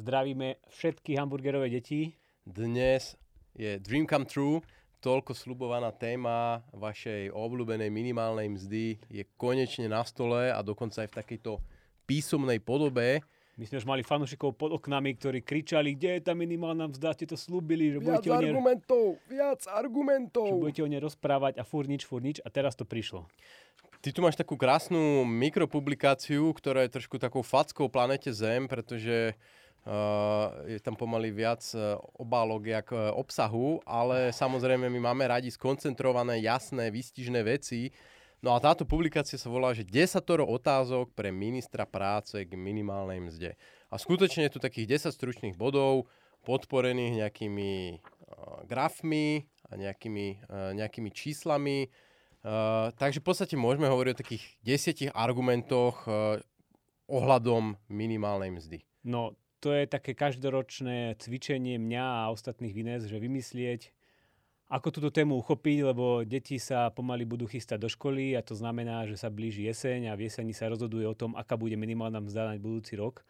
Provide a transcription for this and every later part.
Zdravíme všetky hamburgerové deti. Dnes je Dream Come True, toľko slubovaná téma vašej obľúbenej minimálnej mzdy je konečne na stole a dokonca aj v takejto písomnej podobe. My sme už mali fanúšikov pod oknami, ktorí kričali, kde je tá minimálna mzda, ste to slúbili, že viac budete o nej, argumentov, viac argumentov. že budete o nej rozprávať a furt nič, furt nič a teraz to prišlo. Ty tu máš takú krásnu mikropublikáciu, ktorá je trošku takou fackou planete Zem, pretože Uh, je tam pomaly viac uh, obálok jak uh, obsahu, ale samozrejme my máme radi skoncentrované, jasné, výstižné veci. No a táto publikácia sa volá, že 10 otázok pre ministra práce k minimálnej mzde. A skutočne je tu takých 10 stručných bodov, podporených nejakými uh, grafmi a nejakými, uh, nejakými číslami. Uh, takže v podstate môžeme hovoriť o takých 10 argumentoch uh, ohľadom minimálnej mzdy. No, to je také každoročné cvičenie mňa a ostatných Vines, že vymyslieť, ako túto tému uchopiť, lebo deti sa pomaly budú chystať do školy a to znamená, že sa blíži jeseň a v jeseni sa rozhoduje o tom, aká bude minimálna mzda na budúci rok.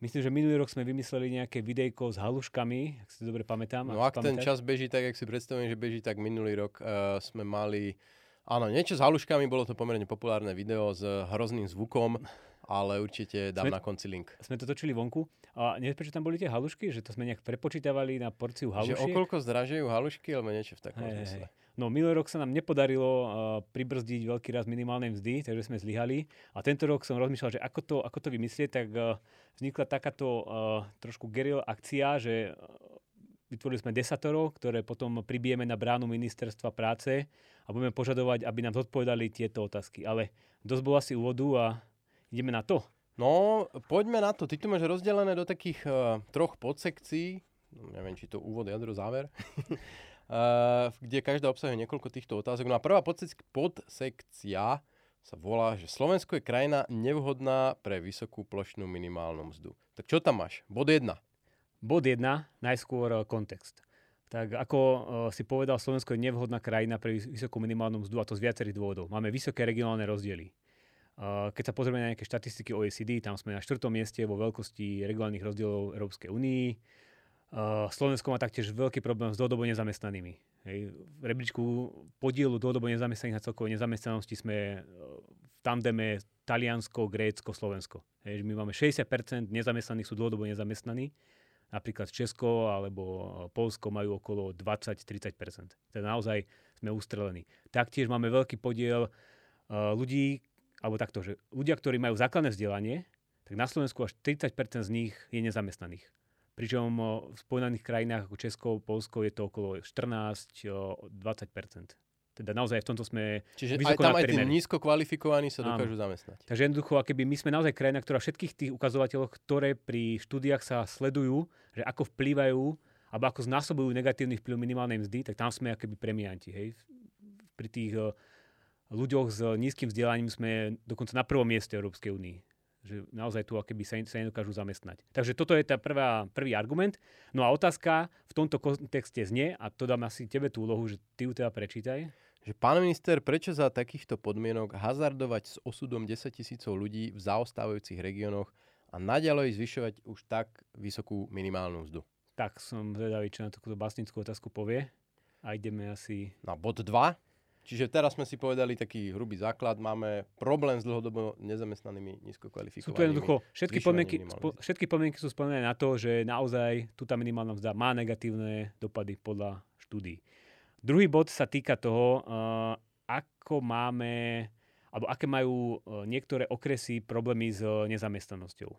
Myslím, že minulý rok sme vymysleli nejaké videjko s haluškami, ak si dobre pamätám. No ak ten čas beží tak, jak si predstavujem, že beží, tak minulý rok uh, sme mali, áno, niečo s haluškami, bolo to pomerne populárne video s hrozným zvukom ale určite dám sme, na konci link. Sme to točili vonku. A neviem, prečo tam boli tie halušky? Že to sme nejak prepočítavali na porciu halušiek? Že okolko zdražujú halušky, alebo niečo v takom hey, zmysle. No minulý rok sa nám nepodarilo uh, pribrzdiť veľký raz minimálnej mzdy, takže sme zlyhali. A tento rok som rozmýšľal, že ako to, ako to vymyslieť, tak uh, vznikla takáto uh, trošku geril akcia, že vytvorili sme desatoro, ktoré potom pribijeme na bránu ministerstva práce a budeme požadovať, aby nám zodpovedali tieto otázky. Ale dosť bolo asi úvodu a Ideme na to? No, poďme na to. Ty tu máš rozdelené do takých uh, troch podsekcií. No, neviem, či to úvod, jadro, záver. uh, kde každá obsahuje niekoľko týchto otázok. No a prvá podsek- podsekcia sa volá, že Slovensko je krajina nevhodná pre vysokú plošnú minimálnu mzdu. Tak čo tam máš? Bod 1. Bod 1, najskôr uh, kontext. Tak ako si povedal, Slovensko je nevhodná krajina pre vysokú minimálnu mzdu a to z viacerých dôvodov. Máme vysoké regionálne rozdiely. Keď sa pozrieme na nejaké štatistiky OECD, tam sme na štvrtom mieste vo veľkosti regionálnych rozdielov Európskej únii. Slovensko má taktiež veľký problém s dlhodobo nezamestnanými. Hej. V rebríčku podielu dlhodobo nezamestnaných na celkovej nezamestnanosti sme e, v tandeme Taliansko, Grécko, Slovensko. Hej. My máme 60% nezamestnaných sú dlhodobo nezamestnaní. Napríklad Česko alebo Polsko majú okolo 20-30%. Teda naozaj sme ustrelení. Taktiež máme veľký podiel ľudí, alebo takto, že ľudia, ktorí majú základné vzdelanie, tak na Slovensku až 30% z nich je nezamestnaných. Pričom v spojených krajinách ako Česko, Polsko je to okolo 14-20%. Teda naozaj v tomto sme Čiže aj tam aj tí nízko kvalifikovaní sa dokážu Áno. zamestnať. Takže jednoducho, keby my sme naozaj krajina, ktorá všetkých tých ukazovateľov, ktoré pri štúdiách sa sledujú, že ako vplývajú alebo ako znásobujú negatívny vplyv minimálnej mzdy, tak tam sme akoby premianti. Hej? Pri tých ľuďoch s nízkym vzdelaním sme dokonca na prvom mieste Európskej únii. Že naozaj tu akoby sa, sa nedokážu zamestnať. Takže toto je tá prvá, prvý argument. No a otázka v tomto kontexte znie, a to dám asi tebe tú úlohu, že ty ju teda prečítaj. Že pán minister, prečo za takýchto podmienok hazardovať s osudom 10 tisícov ľudí v zaostávajúcich regiónoch a naďalej zvyšovať už tak vysokú minimálnu mzdu? Tak som zvedavý, čo na takúto básnickú otázku povie. A ideme asi... Na bod 2. Čiže teraz sme si povedali taký hrubý základ, máme problém s dlhodobo nezamestnanými, nízko kvalifikovanými. Sú to jednoducho, všetky podmienky, spo, všetky podmienky sú splnené na to, že naozaj tu tá minimálna mzda má negatívne dopady podľa štúdí. Druhý bod sa týka toho, uh, ako máme, alebo aké majú uh, niektoré okresy problémy s uh, nezamestnanosťou.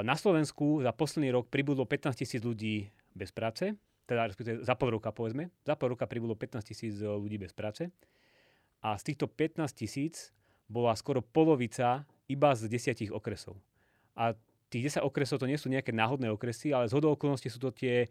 Na Slovensku za posledný rok pribudlo 15 tisíc ľudí bez práce, teda za pol roka povedzme, za pol roka pribudlo 15 tisíc eh, ľudí bez práce a z týchto 15 tisíc bola skoro polovica iba z desiatich okresov. A tých 10 okresov to nie sú nejaké náhodné okresy, ale z hodou okolností sú to tie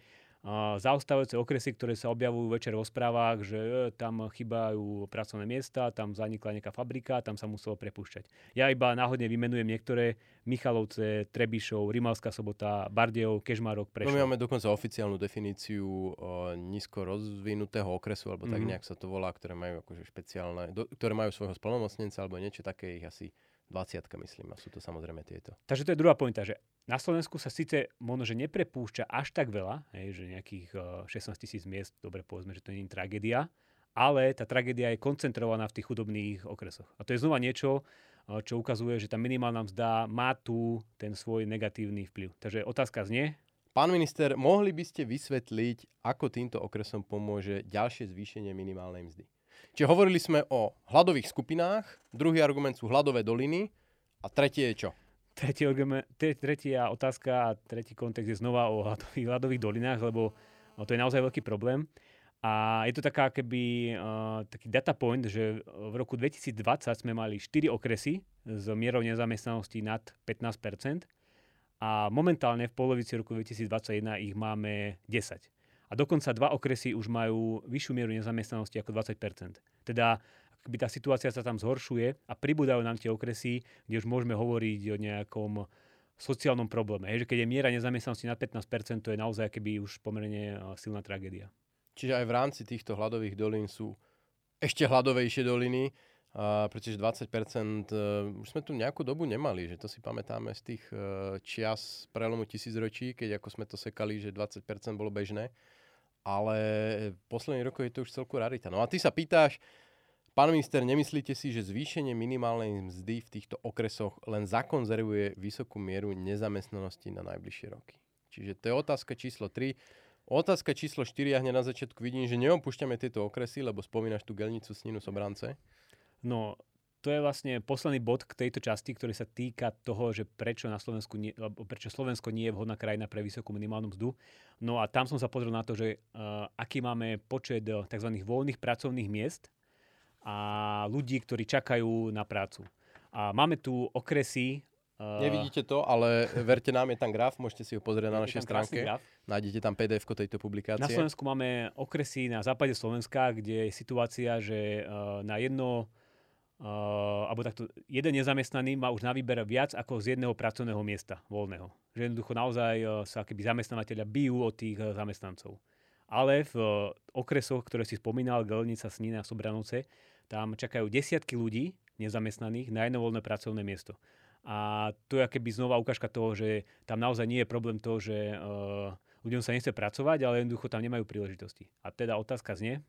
zaostávajúce okresy, ktoré sa objavujú večer vo správach, že e, tam chýbajú pracovné miesta, tam zanikla nejaká fabrika, tam sa muselo prepúšťať. Ja iba náhodne vymenujem niektoré Michalovce, Trebišov, Rimavská sobota, Bardejov, Kežmarok, Prešov. No my máme dokonca oficiálnu definíciu o, nízko rozvinutého okresu, alebo tak mm-hmm. nejak sa to volá, ktoré majú akože špeciálne, do, ktoré majú svojho splnomocnenca, alebo niečo také, ich asi 20 myslím, a sú to samozrejme tieto. Takže to je druhá pointa, že na Slovensku sa síce možno, že neprepúšťa až tak veľa, hej, že nejakých 16 tisíc miest, dobre povedzme, že to nie je tragédia, ale tá tragédia je koncentrovaná v tých chudobných okresoch. A to je znova niečo, čo ukazuje, že tá minimálna mzda má tu ten svoj negatívny vplyv. Takže otázka znie. Pán minister, mohli by ste vysvetliť, ako týmto okresom pomôže ďalšie zvýšenie minimálnej mzdy? Čiže hovorili sme o hladových skupinách, druhý argument sú hladové doliny a tretie je čo? Tretí tretia otázka a tretí kontext je znova o hladových, hladových dolinách, lebo to je naozaj veľký problém. A je to taká keby uh, taký data point, že v roku 2020 sme mali 4 okresy s mierou nezamestnanosti nad 15% a momentálne v polovici roku 2021 ich máme 10. A dokonca dva okresy už majú vyššiu mieru nezamestnanosti ako 20 Teda akby tá situácia sa tam zhoršuje a pribúdajú nám tie okresy, kde už môžeme hovoriť o nejakom sociálnom probléme. Hej, že keď je miera nezamestnanosti na 15%, to je naozaj keby už pomerne silná tragédia. Čiže aj v rámci týchto hladových dolín sú ešte hladovejšie doliny, a pretože 20% uh, už sme tu nejakú dobu nemali, že to si pamätáme z tých uh, čias prelomu tisícročí, keď ako sme to sekali, že 20% bolo bežné ale posledných rokoch je to už celku rarita. No a ty sa pýtaš, pán minister, nemyslíte si, že zvýšenie minimálnej mzdy v týchto okresoch len zakonzervuje vysokú mieru nezamestnanosti na najbližšie roky? Čiže to je otázka číslo 3. Otázka číslo 4, ja hneď na začiatku vidím, že neopúšťame tieto okresy, lebo spomínaš tú Gelnicu, Sninu, Sobrance. No, to je vlastne posledný bod k tejto časti, ktorý sa týka toho, že prečo na Slovensku nie, prečo Slovensko nie je vhodná krajina pre vysokú minimálnu mzdu. No a tam som sa pozrel na to, že uh, aký máme počet uh, tzv. voľných pracovných miest a ľudí, ktorí čakajú na prácu. A máme tu okresy. Uh, Nevidíte to, ale verte nám, je tam graf, môžete si ho pozrieť na našej stránke. Graf. Nájdete tam pdf tejto publikácie. Na Slovensku máme okresy na západe Slovenska, kde je situácia, že uh, na jedno Uh, alebo takto, jeden nezamestnaný má už na výber viac ako z jedného pracovného miesta voľného. Že jednoducho naozaj uh, sa keby zamestnávateľia bijú od tých uh, zamestnancov. Ale v uh, okresoch, ktoré si spomínal, Gelnica, Snina, Sobranovce, tam čakajú desiatky ľudí nezamestnaných na jedno voľné pracovné miesto. A to je keby znova ukážka toho, že tam naozaj nie je problém to, že uh, ľuďom sa nechce pracovať, ale jednoducho tam nemajú príležitosti. A teda otázka znie,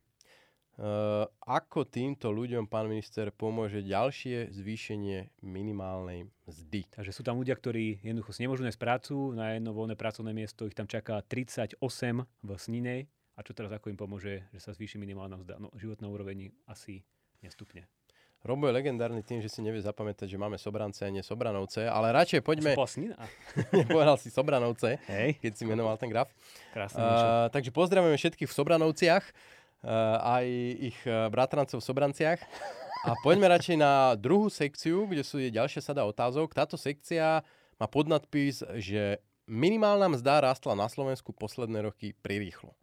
ako týmto ľuďom, pán minister, pomôže ďalšie zvýšenie minimálnej mzdy? Takže sú tam ľudia, ktorí jednoducho si nemôžu nájsť prácu, na jedno voľné pracovné miesto ich tam čaká 38 v Sninej. A čo teraz ako im pomôže, že sa zvýši minimálna mzda? No, životná úroveň asi nestupne. Robo je legendárny tým, že si nevie zapamätať, že máme Sobrance a nie Sobranovce, ale radšej poďme... Povedal si Sobranovce, Hej. keď si menoval ten graf. Krásne uh, takže pozdravujeme všetkých v Sobranovciach. Eh, aj ich eh, bratrancov v Sobranciach. A poďme radšej na druhú sekciu, kde sú ďalšia sada otázok. Táto sekcia má podnadpis, že minimálna mzda rástla na Slovensku posledné roky prirýchlo.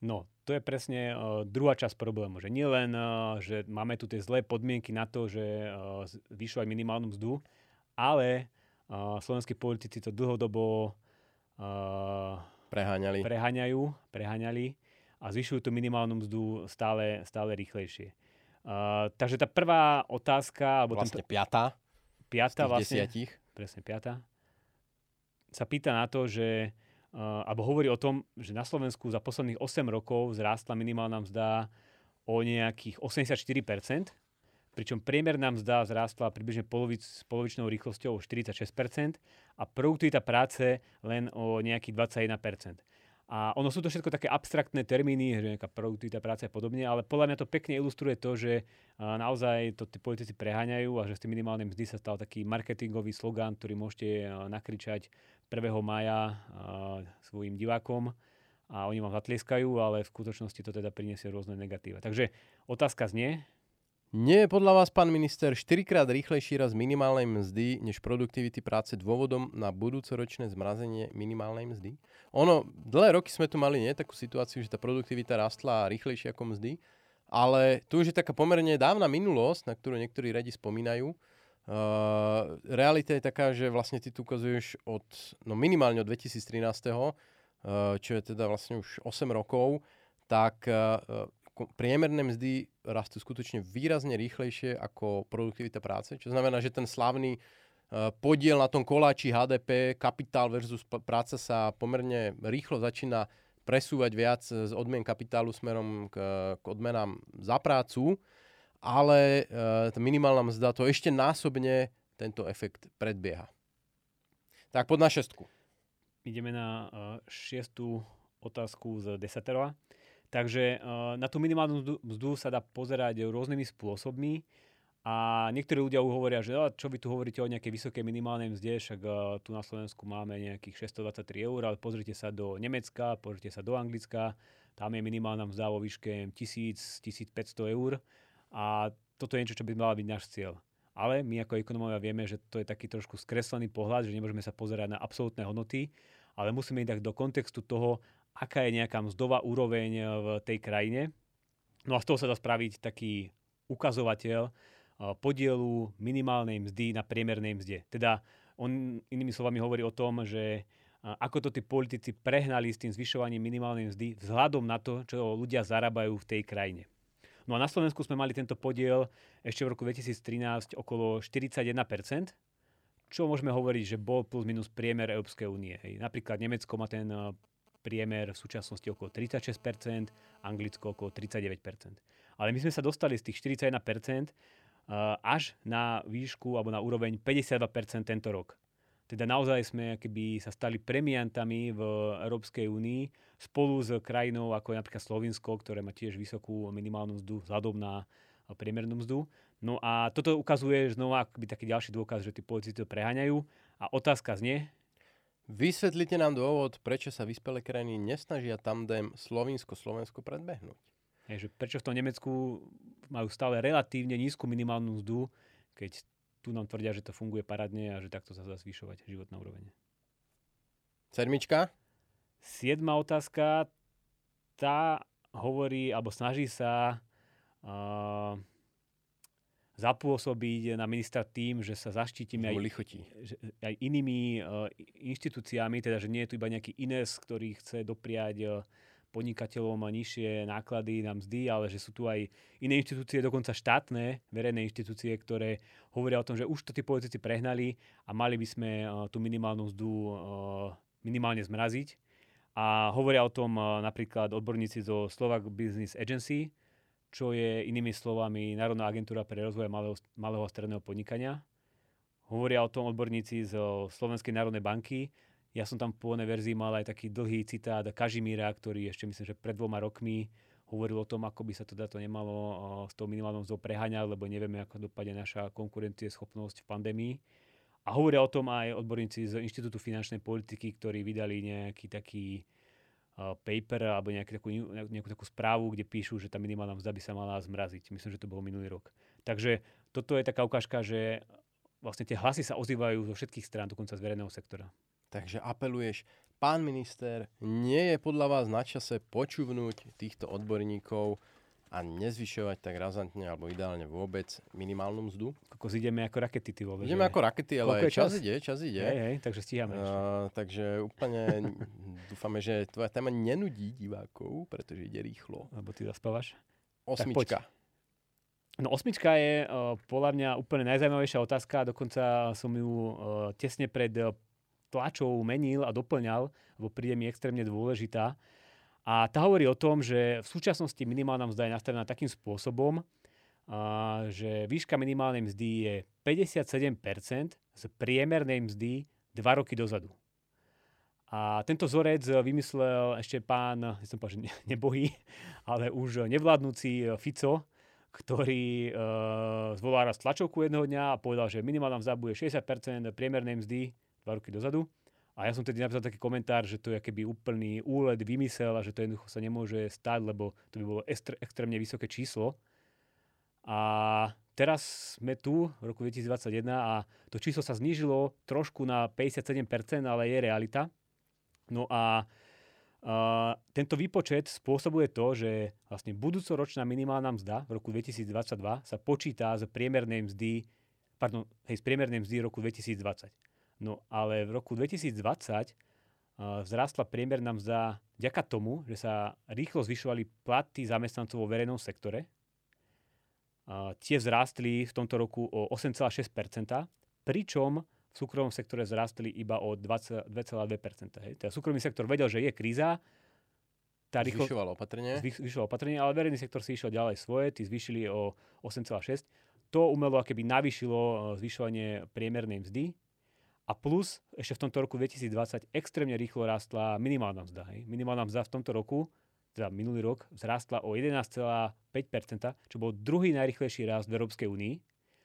No, to je presne uh, druhá časť problému. Že nie len, uh, že máme tu tie zlé podmienky na to, že uh, zvyšovať minimálnu mzdu, ale uh, slovenskí politici to dlhodobo uh, preháňali. preháňajú, preháňali a zvyšujú tú minimálnu mzdu stále, stále rýchlejšie. Uh, takže tá prvá otázka... Alebo vlastne ten, piatá. Piatá vlastne. Desiatich. Presne piatá. Sa pýta na to, že uh, alebo hovorí o tom, že na Slovensku za posledných 8 rokov zrástla minimálna mzda o nejakých 84%, pričom priemerná mzda zrástla približne polovic, polovičnou rýchlosťou o 46% a produktivita práce len o nejakých 21%. A ono sú to všetko také abstraktné termíny, že nejaká produktivita práce a podobne, ale podľa mňa to pekne ilustruje to, že naozaj to tí politici preháňajú a že z tým minimálnej mzdy sa stal taký marketingový slogán, ktorý môžete nakričať 1. maja svojim divákom a oni vám zatlieskajú, ale v skutočnosti to teda priniesie rôzne negatíva. Takže otázka znie, Nie je podľa vás, pán minister, 4 krát rýchlejší raz minimálnej mzdy než produktivity práce dôvodom na budúcoročné zmrazenie minimálnej mzdy? Ono, dlhé roky sme tu mali nie takú situáciu, že tá produktivita rastla rýchlejšie ako mzdy, ale tu už je taká pomerne dávna minulosť, na ktorú niektorí radi spomínajú. Uh, realita je taká, že vlastne ty tu ukazuješ od, no minimálne od 2013, uh, čo je teda vlastne už 8 rokov, tak uh, priemerné mzdy rastú skutočne výrazne rýchlejšie ako produktivita práce, čo znamená, že ten slavný uh, podiel na tom koláči HDP, kapitál versus práca sa pomerne rýchlo začína presúvať viac z odmien kapitálu smerom k, k odmenám za prácu, ale uh, minimálna mzda to ešte násobne tento efekt predbieha. Tak pod na šestku. Ideme na uh, šiestu otázku z desaterova. Takže uh, na tú minimálnu mzdu, sa dá pozerať rôznymi spôsobmi a niektorí ľudia hovoria, že čo vy tu hovoríte o nejakej vysokej minimálnej mzde, však uh, tu na Slovensku máme nejakých 623 eur, ale pozrite sa do Nemecka, pozrite sa do Anglicka, tam je minimálna mzda vo výške 1000-1500 eur a toto je niečo, čo by mala byť náš cieľ. Ale my ako ekonomovia vieme, že to je taký trošku skreslený pohľad, že nemôžeme sa pozerať na absolútne hodnoty, ale musíme ísť do kontextu toho, aká je nejaká mzdová úroveň eh, v tej krajine. No a z toho sa dá spraviť taký ukazovateľ eh, podielu minimálnej mzdy na priemernej mzde. Teda on inými slovami hovorí o tom, že eh, ako to tí politici prehnali s tým zvyšovaním minimálnej mzdy vzhľadom na to, čo ľudia zarábajú v tej krajine. No a na Slovensku sme mali tento podiel ešte v roku 2013 okolo 41%, čo môžeme hovoriť, že bol plus minus priemer Európskej únie. Napríklad Nemecko má ten priemer v súčasnosti okolo 36%, Anglicko okolo 39%. Ale my sme sa dostali z tých 41% eh, až na výšku alebo na úroveň 52% tento rok. Teda naozaj sme keby sa stali premiantami v Európskej únii spolu s krajinou ako je napríklad Slovinsko, ktoré má tiež vysokú minimálnu mzdu vzhľadom na priemernú mzdu. No a toto ukazuje znova akoby taký ďalší dôkaz, že tí politici to preháňajú. A otázka znie, Vysvetlite nám dôvod, prečo sa vyspelé krajiny nesnažia tandem Slovinsko-Slovensko predbehnúť. Je, že prečo v tom Nemecku majú stále relatívne nízku minimálnu mzdu, keď tu nám tvrdia, že to funguje paradne a že takto sa dá zvyšovať životná úroveň. Sedmička? Siedma otázka, tá hovorí, alebo snaží sa uh, zapôsobiť na ministra tým, že sa zaštítime aj, aj inými uh, inštitúciami, teda že nie je tu iba nejaký INES, ktorý chce dopriať uh, podnikateľom nižšie náklady na mzdy, ale že sú tu aj iné inštitúcie, dokonca štátne, verejné inštitúcie, ktoré hovoria o tom, že už to tí politici prehnali a mali by sme uh, tú minimálnu mzdu uh, minimálne zmraziť. A hovoria o tom uh, napríklad odborníci zo Slovak Business Agency, čo je inými slovami Národná agentúra pre rozvoj malého, malého a stredného podnikania. Hovoria o tom odborníci zo Slovenskej národnej banky. Ja som tam v pôvodnej verzii mal aj taký dlhý citát Kažimíra, ktorý ešte myslím, že pred dvoma rokmi hovoril o tom, ako by sa to nemalo s tou minimálnou mzdou preháňať, lebo nevieme, ako dopadne naša konkurencieschopnosť v pandémii. A hovoria o tom aj odborníci z Inštitútu finančnej politiky, ktorí vydali nejaký taký paper alebo nejakú takú, nejakú takú správu, kde píšu, že tá minimálna mzda by sa mala zmraziť. Myslím, že to bolo minulý rok. Takže toto je taká ukážka, že vlastne tie hlasy sa ozývajú zo všetkých strán, dokonca z verejného sektora. Takže apeluješ, pán minister, nie je podľa vás na čase počúvnuť týchto odborníkov, a nezvyšovať tak razantne alebo ideálne vôbec minimálnu mzdu. Ako ideme ako rakety, ty vole. Ideme ako rakety, ale čas? čas ide, čas ide. Hej, hej, takže stíhame. Uh, takže úplne dúfame, že tvoja téma nenudí divákov, pretože ide rýchlo. Lebo ty zaspávaš. Osmička. No osmička je uh, podľa mňa úplne najzaujímavejšia otázka, dokonca som ju uh, tesne pred tlačou menil a doplňal, lebo príde mi extrémne dôležitá. A tá hovorí o tom, že v súčasnosti minimálna mzda je nastavená takým spôsobom, a, že výška minimálnej mzdy je 57% z priemernej mzdy 2 roky dozadu. A tento vzorec vymyslel ešte pán, ja som povedal, že nebohý, ale už nevládnúci Fico, ktorý e, zvolal raz tlačovku jedného dňa a povedal, že minimálna mzda bude 60% priemernej mzdy 2 roky dozadu. A ja som tedy napísal taký komentár, že to je keby úplný úled, vymysel a že to jednoducho sa nemôže stať, lebo to by bolo extrémne vysoké číslo. A teraz sme tu v roku 2021 a to číslo sa znížilo trošku na 57%, ale je realita. No a Uh, tento výpočet spôsobuje to, že vlastne budúcoročná minimálna mzda v roku 2022 sa počíta z priemernej mzdy, pardon, hej, z priemernej mzdy roku 2020. No ale v roku 2020 uh, vzrástla priemerná mzda vďaka tomu, že sa rýchlo zvyšovali platy zamestnancov vo verejnom sektore. Tie vzrástli v tomto roku o 8,6%, pričom v súkromnom sektore zrastli iba o 2,2%. Teda súkromný sektor vedel, že je kríza, tá rýchlo, zvyšoval opatrenie. Zvyšoval opatrenie, ale verejný sektor si išiel ďalej svoje, tí zvýšili o 8,6. To umelo keby navýšilo zvyšovanie priemernej mzdy a plus ešte v tomto roku 2020 extrémne rýchlo rástla minimálna mzda. Hej. Minimálna mzda v tomto roku, teda minulý rok, zrástla o 11,5%, čo bol druhý najrychlejší rast v Európskej únii.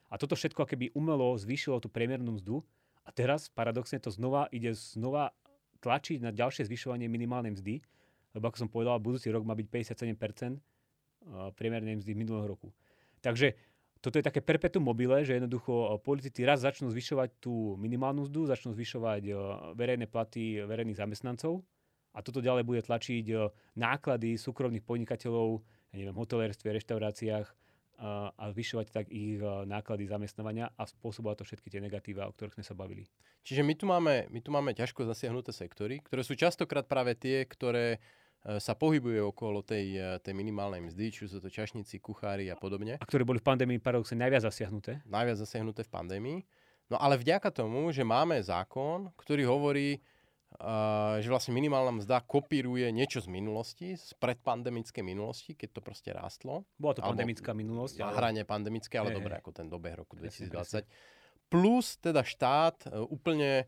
A toto všetko keby umelo zvýšilo tú priemernú mzdu a teraz paradoxne to znova ide znova tlačiť na ďalšie zvyšovanie minimálnej mzdy, lebo ako som povedal, budúci rok má byť 57% eh, priemernej mzdy minulého roku. Takže toto je také perpetuum mobile, že jednoducho eh, politici raz začnú zvyšovať tú minimálnu mzdu, začnú zvyšovať eh, verejné platy verejných zamestnancov a toto ďalej bude tlačiť náklady súkromných podnikateľov, ja neviem, hotelérstve, reštauráciách, a zvyšovať tak ich náklady zamestnávania a spôsobovať to všetky tie negatíva, o ktorých sme sa bavili. Čiže my tu máme, my tu máme ťažko zasiahnuté sektory, ktoré sú častokrát práve tie, ktoré e, sa pohybujú okolo tej, e, tej minimálnej mzdy, či sú to čašníci, kuchári a podobne. A ktoré boli v pandémii paradoxne najviac zasiahnuté. Najviac zasiahnuté v pandémii. No ale vďaka tomu, že máme zákon, ktorý hovorí, Uh, že vlastne minimálna mzda kopíruje niečo z minulosti, z predpandemickej minulosti, keď to proste rástlo. Bola to pandemická minulosť. Na ale... hrane pandemické, ale dobre, ako ten dobeh roku 2020. Plus teda štát uh, úplne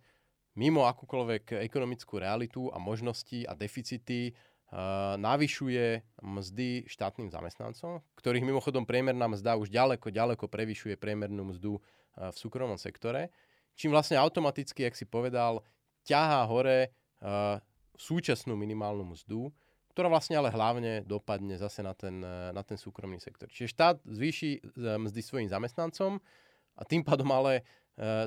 mimo akúkoľvek ekonomickú realitu a možnosti a deficity navyšuje mzdy štátnym zamestnancom, ktorých mimochodom priemerná mzda už ďaleko, ďaleko prevyšuje priemernú mzdu uh, v súkromnom sektore. Čím vlastne automaticky, jak si povedal, ťahá hore uh, súčasnú minimálnu mzdu, ktorá vlastne ale hlavne dopadne zase na ten, na ten súkromný sektor. Čiže štát zvýši mzdy svojim zamestnancom a tým pádom ale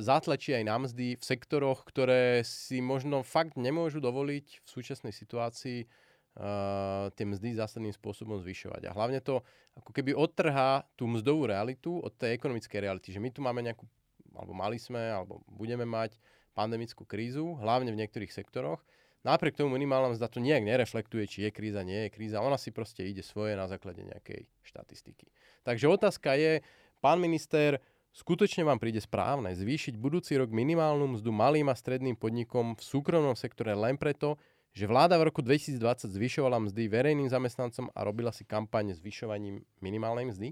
zatlačí aj na mzdy v sektoroch, ktoré si možno fakt nemôžu dovoliť v súčasnej situácii uh, tie mzdy zásadným spôsobom zvyšovať. A hlavne to ako keby odtrhá tú mzdovú realitu od tej ekonomickej reality. Že my tu máme nejakú, alebo mali sme, alebo budeme mať pandemickú krízu, hlavne v niektorých sektoroch. Napriek tomu minimálna mzda to nejak nereflektuje, či je kríza, nie je kríza. Ona si proste ide svoje na základe nejakej štatistiky. Takže otázka je, pán minister, skutočne vám príde správne zvýšiť budúci rok minimálnu mzdu malým a stredným podnikom v súkromnom sektore len preto, že vláda v roku 2020 zvyšovala mzdy verejným zamestnancom a robila si kampaň zvyšovaním minimálnej mzdy?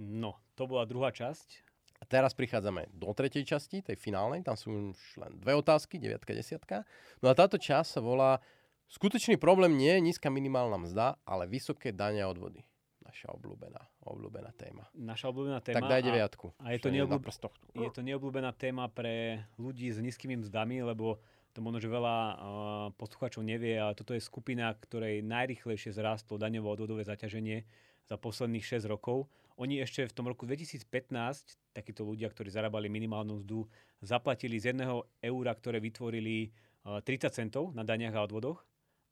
No, to bola druhá časť a teraz prichádzame do tretej časti, tej finálnej, tam sú už len dve otázky, deviatka, desiatka. No a táto časť sa volá Skutočný problém nie je nízka minimálna mzda, ale vysoké dania odvody. Naša obľúbená, obľúbená téma. Naša obľúbená téma. Tak daj deviatku. A, a je, to neobľúb... je to neobľúbená téma pre ľudí s nízkymi mzdami, lebo to možno, že veľa uh, poslucháčov nevie, ale toto je skupina, ktorej najrychlejšie zrástlo daňovo odvodové zaťaženie za posledných 6 rokov. Oni ešte v tom roku 2015, takíto ľudia, ktorí zarábali minimálnu mzdu, zaplatili z jedného eura, ktoré vytvorili 30 eh, centov na daniach a odvodoch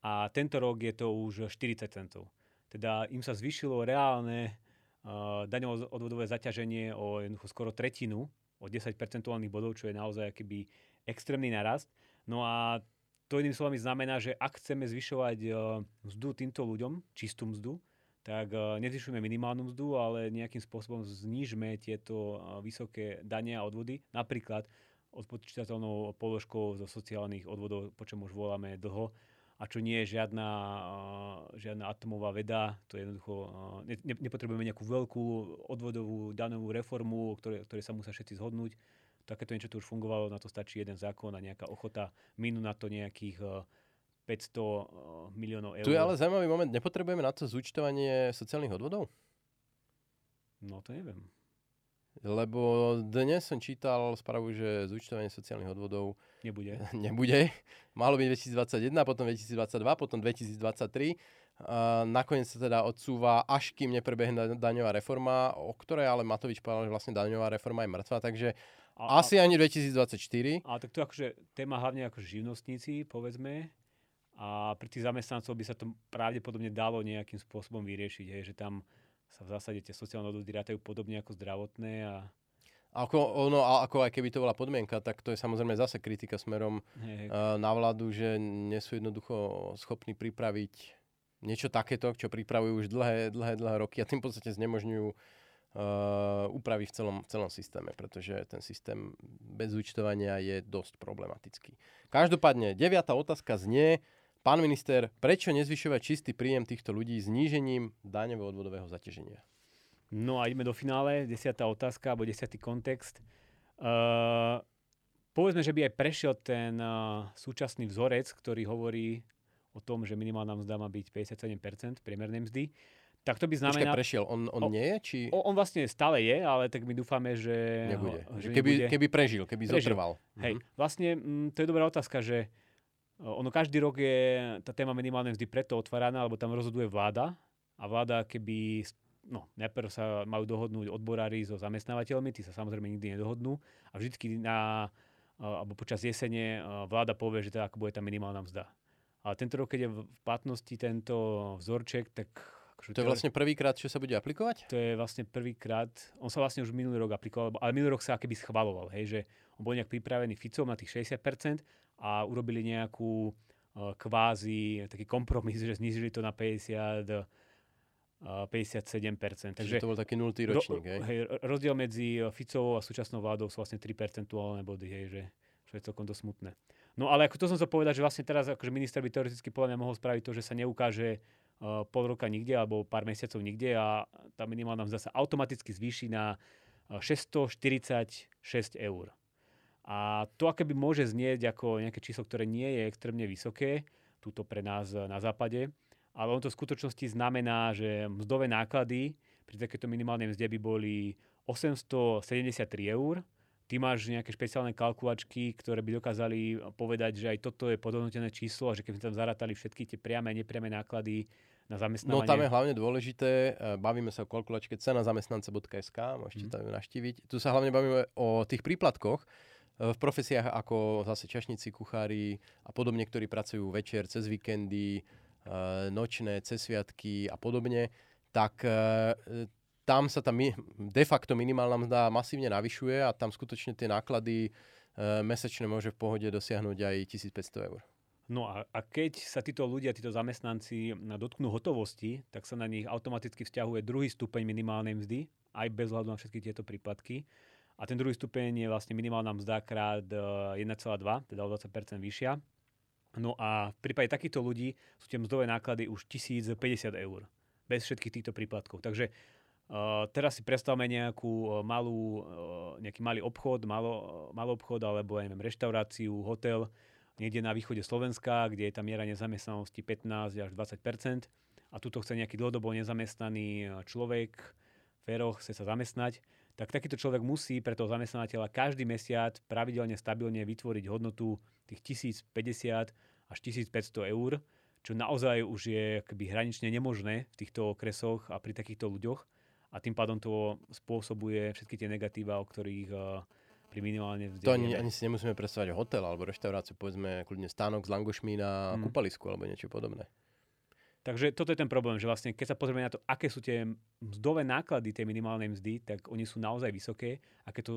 a tento rok je to už 40 centov. Teda im sa zvyšilo reálne uh, daňovo-odvodové zaťaženie o skoro tretinu, o 10 percentuálnych bodov, čo je naozaj akýby extrémny narast. No a to iným slovami znamená, že ak chceme zvyšovať uh, mzdu týmto ľuďom, čistú mzdu, tak eh, nezvyšujeme minimálnu mzdu, ale nejakým spôsobom znížme tieto eh, vysoké dane a odvody. Napríklad odpočítateľnou položkou zo sociálnych odvodov, po čom už voláme dlho, a čo nie je žiadna, eh, žiadna atomová veda, to je jednoducho, ne, nepotrebujeme nejakú veľkú odvodovú danovú reformu, ktoré, ktoré sa musia všetci zhodnúť. Takéto niečo tu už fungovalo, na to stačí jeden zákon a nejaká ochota, minú na to nejakých 500 eh, miliónov eur. Tu je ale zaujímavý moment. Nepotrebujeme na to zúčtovanie sociálnych odvodov? No to neviem. Lebo dnes som čítal správu, že zúčtovanie sociálnych odvodov nebude. nebude. Malo byť 2021, potom 2022, potom 2023. Uh, nakoniec sa teda odsúva, až kým neprebehne daňová reforma, o ktorej ale Matovič povedal, že vlastne daňová reforma je mŕtva, takže a, asi ani 2024. Ale tak to akože téma hlavne ako živnostníci, povedzme, a pri tých zamestnancov by sa to pravdepodobne dalo nejakým spôsobom vyriešiť, hej, že tam sa v zásade tie sociálne odvody rátajú podobne ako zdravotné a ako, ono, ako aj keby to bola podmienka, tak to je samozrejme zase kritika smerom hey. uh, na vládu, že nie sú jednoducho schopní pripraviť niečo takéto, čo pripravujú už dlhé, dlhé, dlhé roky a tým v podstate znemožňujú uh, úpravy v celom, v celom systéme, pretože ten systém bez účtovania je dosť problematický. Každopádne, deviatá otázka znie, pán minister, prečo nezvyšovať čistý príjem týchto ľudí znížením daňového odvodového zaťaženia? No a ideme do finále, desiatá otázka, alebo desiatý kontext. Uh, povedzme, že by aj prešiel ten uh, súčasný vzorec, ktorý hovorí o tom, že minimálna mzda má byť 57% priemernej mzdy. Tak to by znamená... Počkaj, prešiel. On, on o, nie je? Či... On vlastne stále je, ale tak my dúfame, že... Nebude. Že keby, nebude... keby prežil, keby prežil. zotrval. Hej, mhm. vlastne m, mm, to je dobrá otázka, že ono každý rok je tá téma minimálnej mzdy preto otváraná, lebo tam rozhoduje vláda a vláda keby no, najprv sa majú dohodnúť odborári so zamestnávateľmi, tí sa samozrejme nikdy nedohodnú a vždycky na, alebo počas jesene vláda povie, že teda ako bude tá minimálna mzda. Ale tento rok, keď je v platnosti tento vzorček, tak... Akože to je vlastne prvýkrát, čo sa bude aplikovať? To je vlastne prvýkrát, on sa vlastne už minulý rok aplikoval, ale minulý rok sa akéby schvaloval, hej, že on bol nejak pripravený Ficom na tých 60% a urobili nejakú kvázi taký kompromis, že znižili to na 50 57%. Takže to bol taký nultý ročník, ro, hej? Rozdiel medzi Ficovou a súčasnou vládou sú vlastne 3 percentuálne body, hej, že, čo je celkom dosť smutné. No ale ako to som sa povedať, že vlastne teraz akože minister by teoreticky podľa mňa mohol spraviť to, že sa neukáže uh, pol roka nikde alebo pár mesiacov nikde a tá minimálna mzda sa automaticky zvýši na 646 eur. A to aké by môže znieť ako nejaké číslo, ktoré nie je extrémne vysoké, túto pre nás na západe, ale on to v skutočnosti znamená, že mzdové náklady pri takéto minimálnej mzde by boli 873 eur. Ty máš nejaké špeciálne kalkulačky, ktoré by dokázali povedať, že aj toto je podhodnotené číslo a že keby tam zarátali všetky tie priame a nepriame náklady na zamestnávanie. No tam je hlavne dôležité, e, bavíme sa o kalkulačke cena zamestnance.sk, môžete mm. tam naštíviť. Tu sa hlavne bavíme o tých príplatkoch, e, v profesiách ako zase čašníci, kuchári a podobne, ktorí pracujú večer, cez víkendy, Eh, nočné, cez sviatky a podobne, tak tam sa tam de facto minimálna mzda masívne navyšuje a tam skutočne tie náklady eh, mesačne môže v pohode dosiahnuť aj 1500 eur. No a, a keď sa títo ľudia, títo zamestnanci dotknú hotovosti, tak sa na nich automaticky vzťahuje druhý stupeň minimálnej mzdy, aj bez hľadu na všetky tieto príplatky. A ten druhý stupeň je vlastne minimálna mzda krát 1,2, teda o 20% vyššia. No a v prípade takýchto ľudí sú tie mzdové náklady už 1050 eur. Bez všetkých týchto príplatkov. Takže Uh, teraz si predstavme nejakú uh, malú, uh, nejaký malý obchod, malo, malý obchod alebo ja neviem, reštauráciu, hotel niekde na východe Slovenska, kde je tá miera nezamestnanosti 15 až 20 a tuto chce nejaký dlhodobo nezamestnaný človek, féroch, chce sa zamestnať, tak takýto človek musí pre toho zamestnávateľa každý mesiac pravidelne, stabilne vytvoriť hodnotu tých 1050 až 1500 eur, čo naozaj už je akoby hranične nemožné v týchto okresoch a pri takýchto ľuďoch. A tým pádom to spôsobuje všetky tie negatíva, o ktorých uh, pri minimálne vzdelenie. To ani, ani si nemusíme predstavať hotel alebo reštauráciu, povedzme kľudne stánok s langošmi na hmm. kúpalisku alebo niečo podobné. Takže toto je ten problém, že vlastne keď sa pozrieme na to, aké sú tie mzdové náklady tej minimálnej mzdy, tak oni sú naozaj vysoké a keď to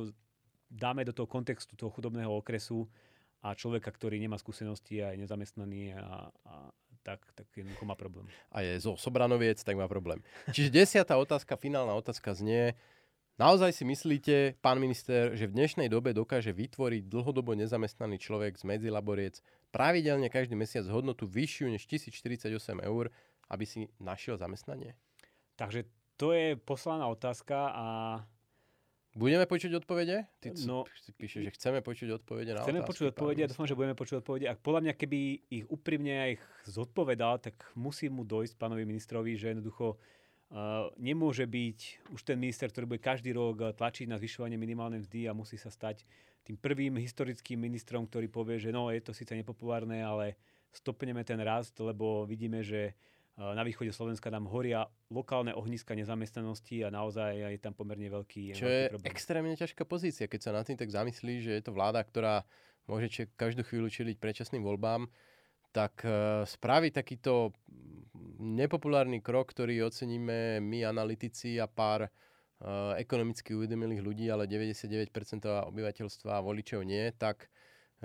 dáme do toho kontextu toho chudobného okresu, a človeka, ktorý nemá skúsenosti a je nezamestnaný a, a tak, tak jednoducho má problém. A je zo Sobranoviec, tak má problém. Čiže desiatá otázka, finálna otázka znie, naozaj si myslíte, pán minister, že v dnešnej dobe dokáže vytvoriť dlhodobo nezamestnaný človek z medzilaboriec pravidelne každý mesiac hodnotu vyššiu než 1048 eur, aby si našiel zamestnanie? Takže to je poslaná otázka a Budeme počuť odpovede? Ty no, píše, že chceme počuť odpovede na Chceme otázky, počuť odpovede a dúfam, že budeme počuť odpovede. A podľa mňa, keby ich úprimne aj zodpovedal, tak musí mu dojsť pánovi ministrovi, že jednoducho uh, nemôže byť už ten minister, ktorý bude každý rok uh, tlačiť na zvyšovanie minimálnej mzdy a musí sa stať tým prvým historickým ministrom, ktorý povie, že no, je to síce nepopulárne, ale stopneme ten rast, lebo vidíme, že na východe Slovenska nám horia lokálne ohniska nezamestnanosti a naozaj je tam pomerne veľký Čo veľký je problém. extrémne ťažká pozícia, keď sa na tým tak zamyslí, že je to vláda, ktorá môže če- každú chvíľu čeliť predčasným voľbám, tak spraviť takýto nepopulárny krok, ktorý oceníme my analytici a pár uh, ekonomicky uvedomilých ľudí, ale 99% obyvateľstva a voličov nie, tak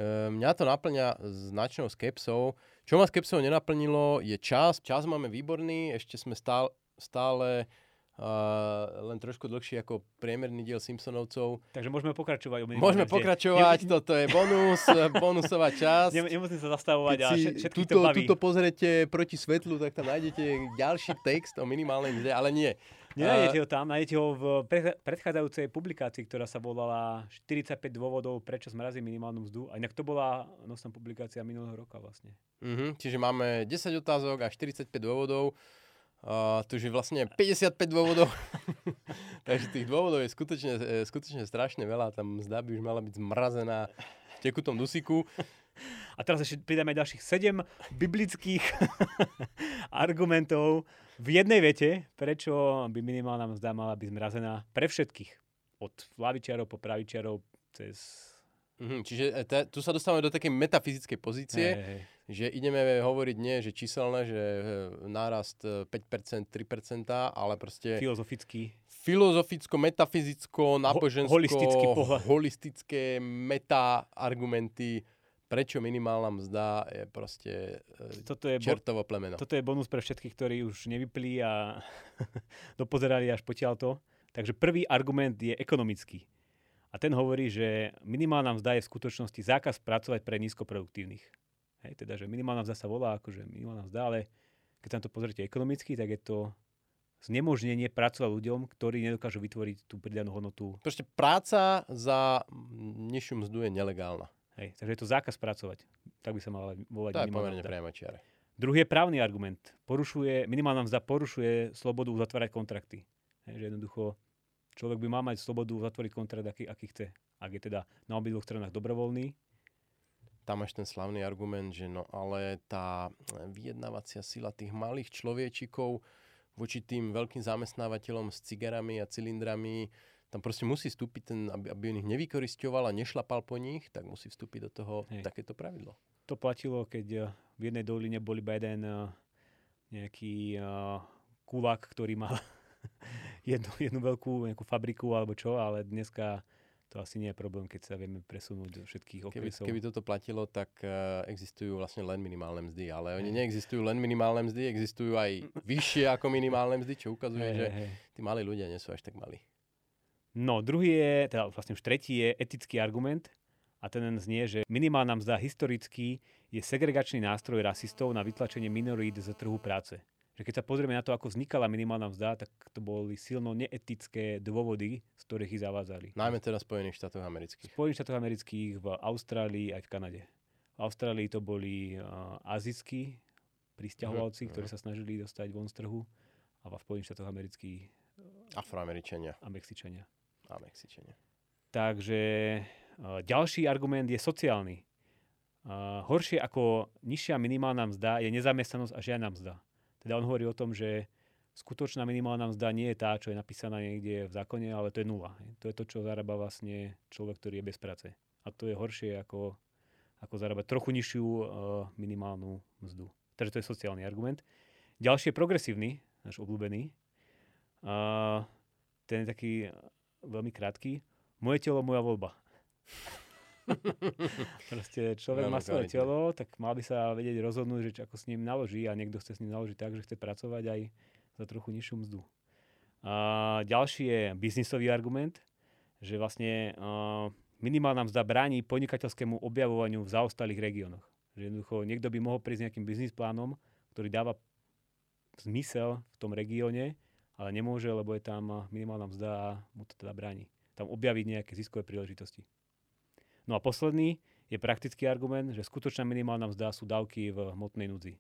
mňa to naplňa značnou skepsou. Čo ma skepsou nenaplnilo je čas. Čas máme výborný, ešte sme stále, stále Uh, len trošku dlhší ako priemerný diel Simpsonovcov. Takže môžeme pokračovať. O Môžeme pokračovať, ne, toto je bonus, bonusová časť. Ne, nemusím sa zastavovať Keď a všetky tuto, to baví. tuto pozrete proti svetlu, tak tam nájdete ďalší text o minimálnej mzde, ale nie. Nenájdete ho tam, nájdete ho v predchádzajúcej publikácii, ktorá sa volala 45 dôvodov, prečo zmrazí minimálnu mzdu. A inak to bola nosná publikácia minulého roka vlastne. Uh-huh, čiže máme 10 otázok a 45 dôvodov. Uh, je vlastne 55 dôvodov. Takže tých dôvodov je skutočne, e, skutočne strašne veľa. Tam zdá by už mala byť zmrazená v tekutom dusíku. A teraz ešte pridáme ďalších 7 biblických argumentov v jednej vete, prečo by minimálna mzda mala byť zmrazená pre všetkých. Od lavičiarov po pravičiarov cez... Mm-hmm, čiže e, te, tu sa dostávame do takej metafyzickej pozície. Hey, hey že ideme hovoriť nie, že číselné, že e, nárast 5%, e, 3%, ale proste... Filozofický. Filozoficko, metafyzicko, nábožensko, holistický holistické meta-argumenty, prečo minimálna mzda je proste e, toto je čertovo plemeno. Toto je bonus pre všetkých, ktorí už nevyplí a dopozerali až potiaľto. Takže prvý argument je ekonomický. A ten hovorí, že minimálna mzda je v skutočnosti zákaz pracovať pre nízkoproduktívnych. Hej, teda, že minimálna mzda sa volá akože minimálna mzda, ale keď sa to pozrite ekonomicky, tak je to znemožnenie pracovať ľuďom, ktorí nedokážu vytvoriť tú pridanú hodnotu. Proste práca za nižšiu mzdu je nelegálna. Hej, takže je to zákaz pracovať. Tak by sa mala volať To priamo čiare. Druhý je právny argument. Porušuje, minimálna mzda porušuje slobodu uzatvárať kontrakty. Hej, že jednoducho človek by mal mať slobodu uzatvoriť kontrakt, aký, aký chce. Ak je teda na obidvoch stranách dobrovoľný, tam máš ten slavný argument, že no ale tá vyjednávacia sila tých malých človečikov voči tým veľkým zamestnávateľom s cigarami a cylindrami, tam proste musí vstúpiť ten, aby, aby ich nevykoristoval a nešlapal po nich, tak musí vstúpiť do toho Hej. takéto pravidlo. To platilo, keď eh, v jednej doline bol iba jeden eh, nejaký uh, kulák, ktorý mal jednu, jednu veľkú nejakú fabriku alebo čo, ale dneska to asi nie je problém, keď sa vieme presunúť do všetkých okresov. Keby, keby toto platilo, tak uh, existujú vlastne len minimálne mzdy, ale oni neexistujú len minimálne mzdy, existujú aj vyššie ako minimálne mzdy, čo ukazuje, hey, že hey. tí malí ľudia nie sú až tak malí. No, druhý je, teda vlastne už tretí je etický argument a ten znie, že minimálna mzda historicky je segregačný nástroj rasistov na vytlačenie minorít z trhu práce že keď sa pozrieme na to, ako vznikala minimálna mzda, tak to boli silno neetické dôvody, z ktorých ich zavádzali. Najmä teda v Spojených štátoch amerických. V Spojených štátoch amerických, v Austrálii aj v Kanade. V Austrálii to boli uh, azijskí pristahovalci, uh-huh. ktorí sa snažili dostať von z trhu a v Spojených štátoch amerických Afroameričania. A Mexičania. A Mexičania. Takže uh, ďalší argument je sociálny. Uh, horšie ako nižšia minimálna mzda je nezamestnanosť a žiadna mzda. Teda on hovorí o tom, že skutočná minimálna mzda nie je tá, čo je napísaná niekde v zákone, ale to je nula. To je to, čo zarába vlastne človek, ktorý je bez práce. A to je horšie ako, ako zarábať trochu nižšiu uh, minimálnu mzdu. Takže to je sociálny argument. Ďalší je progresívny, náš obľúbený. Ten je taký veľmi krátky. Moje telo, moja voľba. Proste človek má svoje telo, tak mal by sa vedieť rozhodnúť, že ako s ním naloží a niekto chce s ním naložiť tak, že chce pracovať aj za trochu nižšiu mzdu. A ďalší je biznisový argument, že vlastne uh, minimálna mzda bráni podnikateľskému objavovaniu v zaostalých regiónoch. Že jednoducho niekto by mohol prísť nejakým biznis plánom, ktorý dáva zmysel v tom regióne, ale nemôže, lebo je tam minimálna mzda a mu to teda bráni. Tam objaviť nejaké ziskové príležitosti. No a posledný je praktický argument, že skutočná minimálna mzda sú dávky v hmotnej núdzi.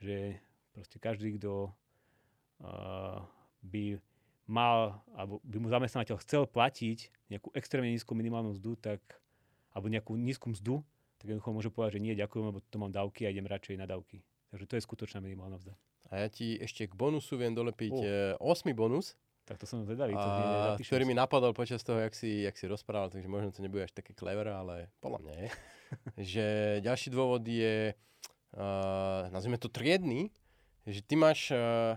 Že proste každý, kto uh, by mal, alebo by mu zamestnávateľ chcel platiť nejakú extrémne nízku minimálnu mzdu, tak, alebo nejakú nízku mzdu, tak jednoducho môže povedať, že nie, ďakujem, lebo to mám dávky a idem radšej na dávky. Takže to je skutočná minimálna mzda. A ja ti ešte k bonusu viem dolepiť uh. 8 bonus, Tak to som zvedavý. To a, ktorý mi napadol počas toho, jak si, jak si rozprával, takže možno to nebude až také clever, ale podľa mňa je. že ďalší dôvod je, uh, nazvime to triedny, že ty máš uh,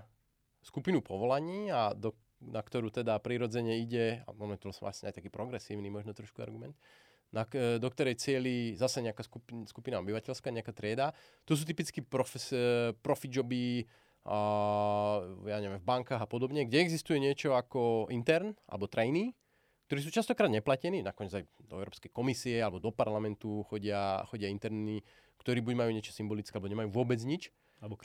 skupinu povolaní, a do, na ktorú teda prirodzene ide, a máme tu vlastne aj taký progresívny možno trošku argument, na, do ktorej cieli zase nejaká skupina, skupina obyvateľská, nejaká trieda. To sú typicky profes, eh, profi joby, a, ja neviem, v bankách a podobne, kde existuje niečo ako intern alebo trainee, ktorí sú častokrát neplatení, nakoniec aj do Európskej komisie alebo do parlamentu chodia, chodia interní, ktorí buď majú niečo symbolické, alebo nemajú vôbec nič.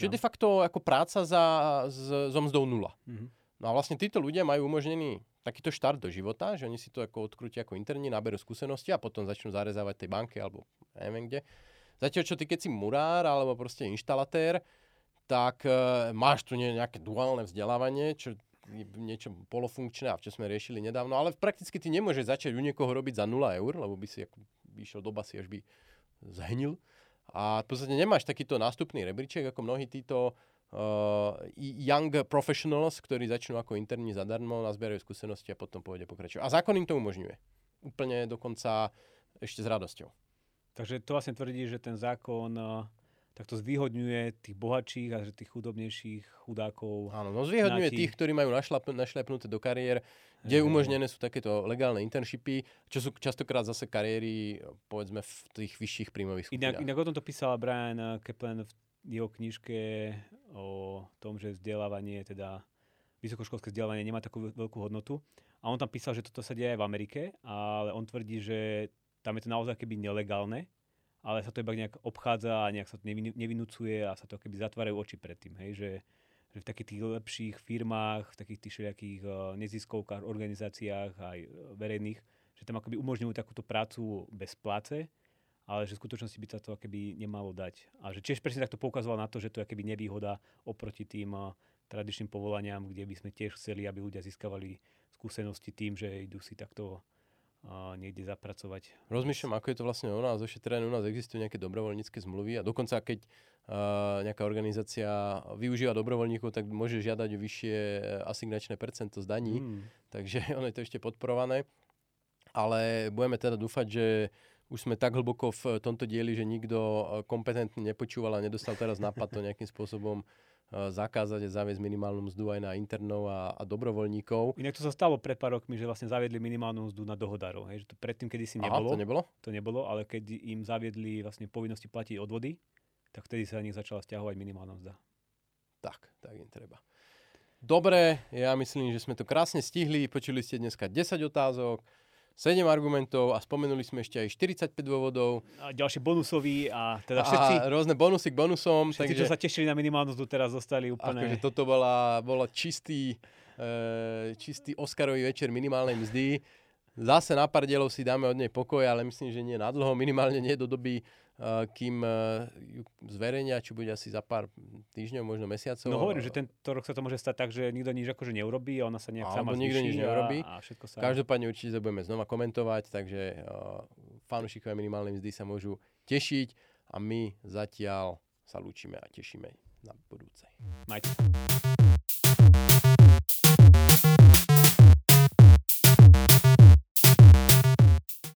Čiže de facto ako práca za, z, so mzdou nula. Mhm. No a vlastne títo ľudia majú umožnený takýto štart do života, že oni si to ako odkrútia ako interní, naberú skúsenosti a potom začnú zarezávať tej banke alebo neviem kde. Zatiaľ, čo ty keď si murár alebo proste inštalatér, tak e, máš tu nejaké duálne vzdelávanie, čo je niečo polofunkčné, a čo sme riešili nedávno, ale prakticky ty nemôžeš začať u niekoho robiť za 0 eur, lebo by si ako, by išiel do basy, až by zhnil. A v podstate nemáš takýto nástupný rebríček, ako mnohí títo uh, young professionals, ktorí začnú ako interní zadarmo, nazbierajú skúsenosti a potom pôjde pokračovať. A zákon im to umožňuje. Úplne dokonca ešte s radosťou. Takže to vlastne tvrdí, že ten zákon eh, takto zvýhodňuje tých bohatších a že tých chudobnejších chudákov. Áno, no zvýhodňuje Nejaký- tých, ktorí majú našlap, našľapnuté do kariér, kde umožnené sú takéto legálne internshipy, čo sú častokrát zase kariéry, povedzme, v tých vyšších príjmových Inak, skupinách. inak o tomto písala Brian Kaplan v jeho knižke o tom, že vzdelávanie, teda vysokoškolské vzdelávanie nemá takú veľ- veľkú hodnotu. A on tam písal, že toto sa deje aj v Amerike, ale on tvrdí, že tam je to naozaj keby nelegálne, ale sa to iba nejak obchádza a nejak sa to nevin- nevinúcuje a sa to keby zatvárajú oči pred tým, hej, že, že v takých tých lepších firmách, v takých tých všelijakých uh, neziskovkách, organizáciách aj eh, verejných, že tam akoby umožňujú takúto prácu bez pláce, ale že v skutočnosti by sa to keby nemalo dať. A že tiež presne takto poukazoval na to, že to je keby nevýhoda oproti tým uh, tradičným povolaniam, kde by sme tiež chceli, aby ľudia získavali skúsenosti tým, že idú si takto uh, niekde zapracovať. Rozmýšľam, ako je to vlastne u nás, ošetrené u nás existujú nejaké dobrovoľnícke zmluvy a dokonca keď uh, nejaká organizácia využíva dobrovoľníkov, tak môže žiadať o vyššie eh, asignačné percento z daní, Mm. takže ono je to ešte podporované. Ale budeme teda dúfať, že už sme tak hlboko v tomto dieli, že nikto eh, kompetentne nepočúval a nedostal teraz nápad to nejakým spôsobom eh, zakázať a zaviesť minimálnu mzdu aj na internov a, a dobrovoľníkov. Inak to sa stalo pred pár rokmi, že vlastne zaviedli minimálnu mzdu na dohodárov. Hej, že to predtým, kedy si Aha, nebolo, to nebolo? to nebolo, ale keď im zaviedli vlastne povinnosti platiť odvody, tak vtedy sa na nich začala stiahovať minimálna mzda. Tak, tak im treba. Dobre, ja myslím, že sme to krásne stihli. Počuli ste dneska 10 otázok, 7 argumentov a spomenuli sme ešte aj 45 dôvodov. A ďalší bonusový a teda a všetci, rôzne bonusy k bonusom. všetci takže čo sa tešili na minimálnu mzdu, teraz zostali úplne... akože toto bola, bola čistý, e, čistý Oscarový večer minimálnej mzdy. Zase na pár dielov si dáme od nej pokoj, ale myslím, že nie na dlho, minimálne nie do doby, kým uh, ju zverejnia, čo bude asi za pár týždňov, možno mesiacov. No hovorím, že tento rok sa to môže stať tak, že nikto nič akože neurobí a ona sa nejak sama nikto nič neurobí. A, a všetko sa... Každopádne určite budeme znova komentovať, takže uh, fanúšikovia minimálnej mzdy sa môžu tešiť a my zatiaľ sa lúčime a tešíme na budúcej. Majte.